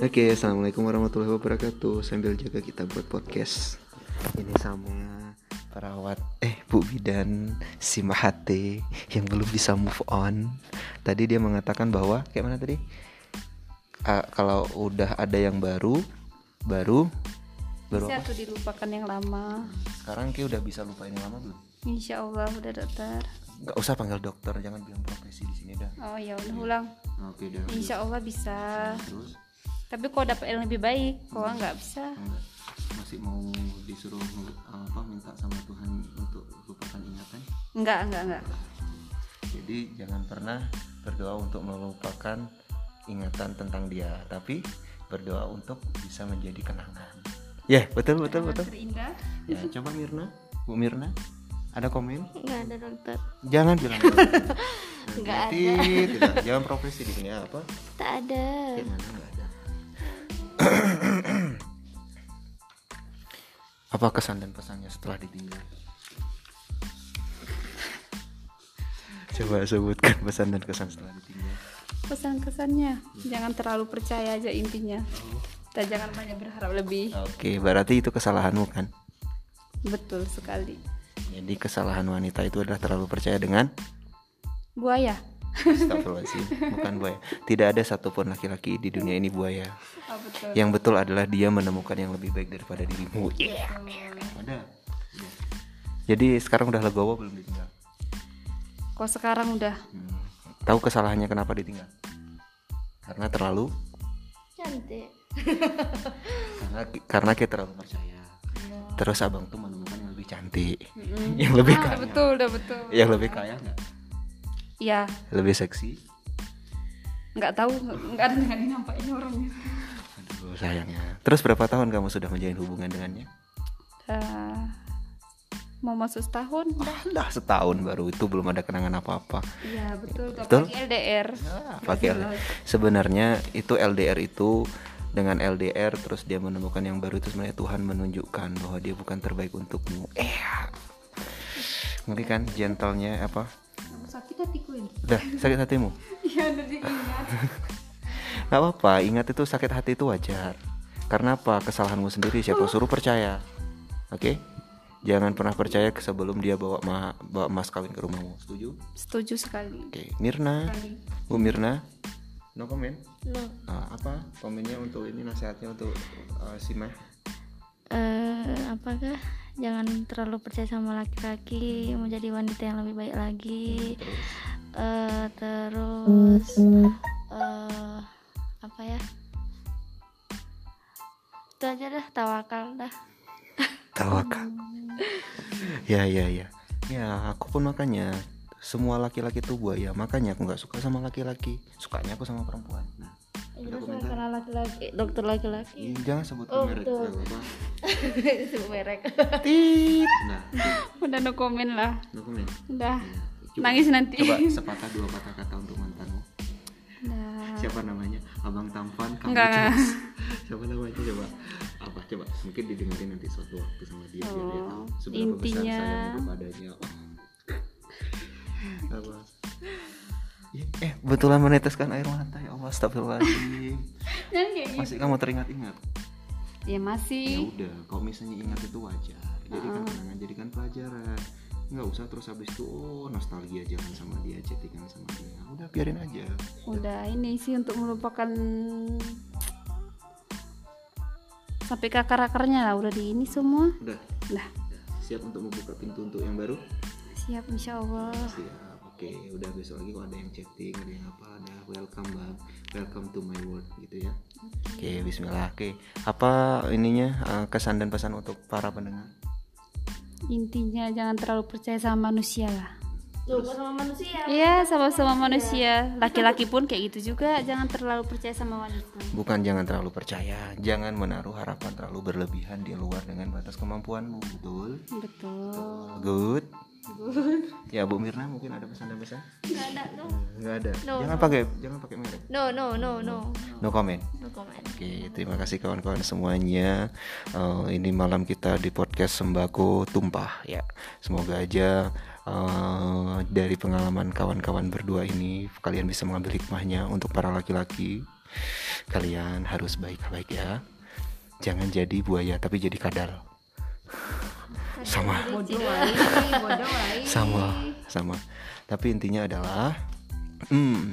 Oke, assalamualaikum warahmatullahi wabarakatuh. Sambil jaga kita buat podcast. Ini sama perawat eh Bu Bidan si Mahate yang belum bisa move on. Tadi dia mengatakan bahwa kayak mana tadi? Ah, kalau udah ada yang baru, baru, baru Bisa apa? tuh dilupakan yang lama. Sekarang Ki udah bisa lupain yang lama belum? Insya Allah udah dokter. Gak usah panggil dokter, jangan bilang profesi di sini dah. Oh ya udah ulang. Oke dah. Insya Allah bisa. Terus Tapi kalau dapat yang lebih baik, kalau nggak bisa. enggak masih mau disuruh apa minta sama Tuhan untuk lupakan ingatan? Enggak, enggak, enggak. jadi jangan pernah berdoa untuk melupakan ingatan tentang dia tapi berdoa untuk bisa menjadi kenangan. Ya betul betul betul. Terindah. ya coba Mirna. Bu Mirna ada komen? Nggak ada dokter. Jangan bilang Nggak Hati-hati, tidak jangan profesi di sini apa? Tak ada. Kayak mana nggak ada apa kesan dan pesannya setelah ditinggal coba sebutkan pesan dan kesan setelah ditinggal Pesan-kesannya, jangan terlalu percaya aja intinya. Dan jangan banyak berharap lebih. oke berarti itu kesalahanmu kan Betul sekali. jadi kesalahan wanita itu adalah terlalu percaya dengan Buaya. Astagfirullahaladzim bukan buaya tidak ada satupun laki-laki di dunia ini buaya Oh, betul. yang betul adalah dia menemukan yang lebih baik daripada dirimu Iya. ada Iya. jadi sekarang udah legowo belum ditinggal Kok sekarang udah Hmm. Tahu kesalahannya kenapa ditinggal? Karena terlalu cantik karena karena kita terlalu percaya. Terus abang tuh menemukan yang lebih cantik, yang lebih Ah, kaya, betul, udah betul. yang lebih kaya nggak? Ya, Lebih seksi. nggak tahu, nggak ada nggak dinampakin orangnya. Aduh sayangnya. Terus berapa tahun kamu sudah menjalin hubungan dengannya? Eh, mau masuk setahun udah. Dah setahun baru itu belum ada kenangan apa-apa. Iya betul, Betul? apalagi LDR. Ah, pakai LDR. Sebenarnya itu LDR itu dengan LDR terus dia menemukan yang baru itu sebenarnya Tuhan menunjukkan bahwa dia bukan terbaik untukmu. Eh. Ngeri kan gentlenya apa? Ini. Udah sakit hatimu? Iya udah diingat. Gak apa-apa, ingat itu sakit hati itu wajar. Karena apa? Kesalahanmu sendiri siapa suruh percaya. Oke? Jangan pernah percaya sebelum dia bawa ma bawa mas kawin ke rumahmu. Setuju? Setuju sekali. Oke, Mirna. Sekali. Bu Mirna. No comment. no Ah, apa komennya untuk ini nasihatnya untuk uh, si Mah? eh apakah jangan terlalu percaya sama laki-laki menjadi wanita yang lebih baik lagi Terus eh terus eh apa ya itu aja dah tawakal dah tawakal. ya ya ya. Ya, aku pun makanya semua laki-laki tuh buaya. Makanya aku nggak suka sama laki-laki. Sukanya aku sama perempuan. Nah, Itu semua karena laki-laki dokter laki-laki jangan sebut Oh, merek. sebut merek Tit. Nah, Udah no komen lah. no comment. Udah. Ya, coba- Nangis nanti. Coba sepatah dua patah kata untuk mantanmu. Udah. Siapa namanya? Abang tampan, kamu Enggak. Siapa namanya coba? Apa coba? Mungkin didengerin nanti suatu waktu sama dia biar dia tahu Oh, seberapa intinya- besar sayangmu kepadanya. Apa? Ya, Eh, betulan meneteskan air mata ya Allah, astagfirullahaladzim. Kayak gitu. Masih kamu teringat-ingat? Ya Ya masih. udah, kalau misalnya ingat itu wajar. Jadikan kenangan, jadikan pelajaran. Nggak usah terus habis itu oh nostalgia jalan sama dia, chattingan sama dia. Udah biarin aja. Udah ini sih untuk melupakan sampai ke akar-akarnya lah udah di ini semua. Udah. Udah. Siap untuk membuka pintu untuk yang baru? Siap insya Allah. Siap. Oke, udah besok lagi kalau ada yang chatting, ada yang apa, ada welcome bang, welcome to my world gitu ya. Oke, Bismillah. Oke, apa ininya eh, kesan dan pesan untuk para pendengar? Intinya jangan terlalu percaya sama manusia lah. Sama manusia Iya sama-sama manusia. Laki-laki pun kayak gitu juga. Jangan terlalu percaya sama wanita. Bukan jangan terlalu percaya, jangan menaruh harapan terlalu berlebihan di luar dengan batas kemampuanmu, betul? Betul. Good. Ya Bu Mirna mungkin ada pesan dan pesan? nggak ada no Nggak ada. No, jangan pakai jangan pakai merek. no no no no No comment. no comment Oke, terima kasih kawan-kawan semuanya. Eh, ini malam kita di podcast Sembako Tumpah ya. Semoga aja eh, dari pengalaman kawan-kawan berdua ini kalian bisa mengambil hikmahnya untuk para laki-laki kalian harus baik-baik ya jangan jadi buaya tapi jadi kadal sama. Wae sama sama. Tapi intinya adalah hmm,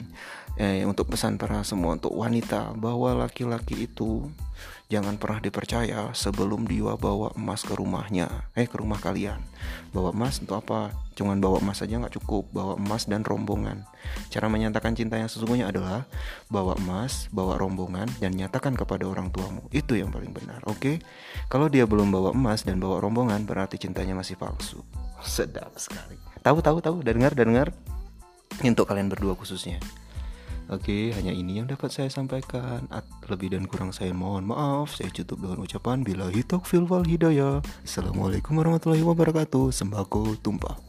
eh, untuk pesan para semua untuk wanita bahwa laki-laki itu jangan pernah dipercaya sebelum dia bawa emas ke rumahnya eh ke rumah kalian. Bawa emas untuk apa? Cuman bawa emas saja nggak cukup bawa emas dan rombongan. Cara menyatakan cinta yang sesungguhnya adalah bawa emas bawa rombongan dan nyatakan kepada orang tuamu. Itu yang paling benar oke? Kalau dia belum bawa emas dan bawa rombongan berarti cintanya masih palsu. Sedap sekali. Tahu tahu tahu? Dengar dengar ini untuk kalian berdua khususnya Oke, hanya ini yang dapat saya sampaikan. At- Lebih dan kurang saya mohon maaf. Saya tutup dengan ucapan bila hitok fil wal hidayah. Assalamualaikum warahmatullahi wabarakatuh. Sembako tumpah.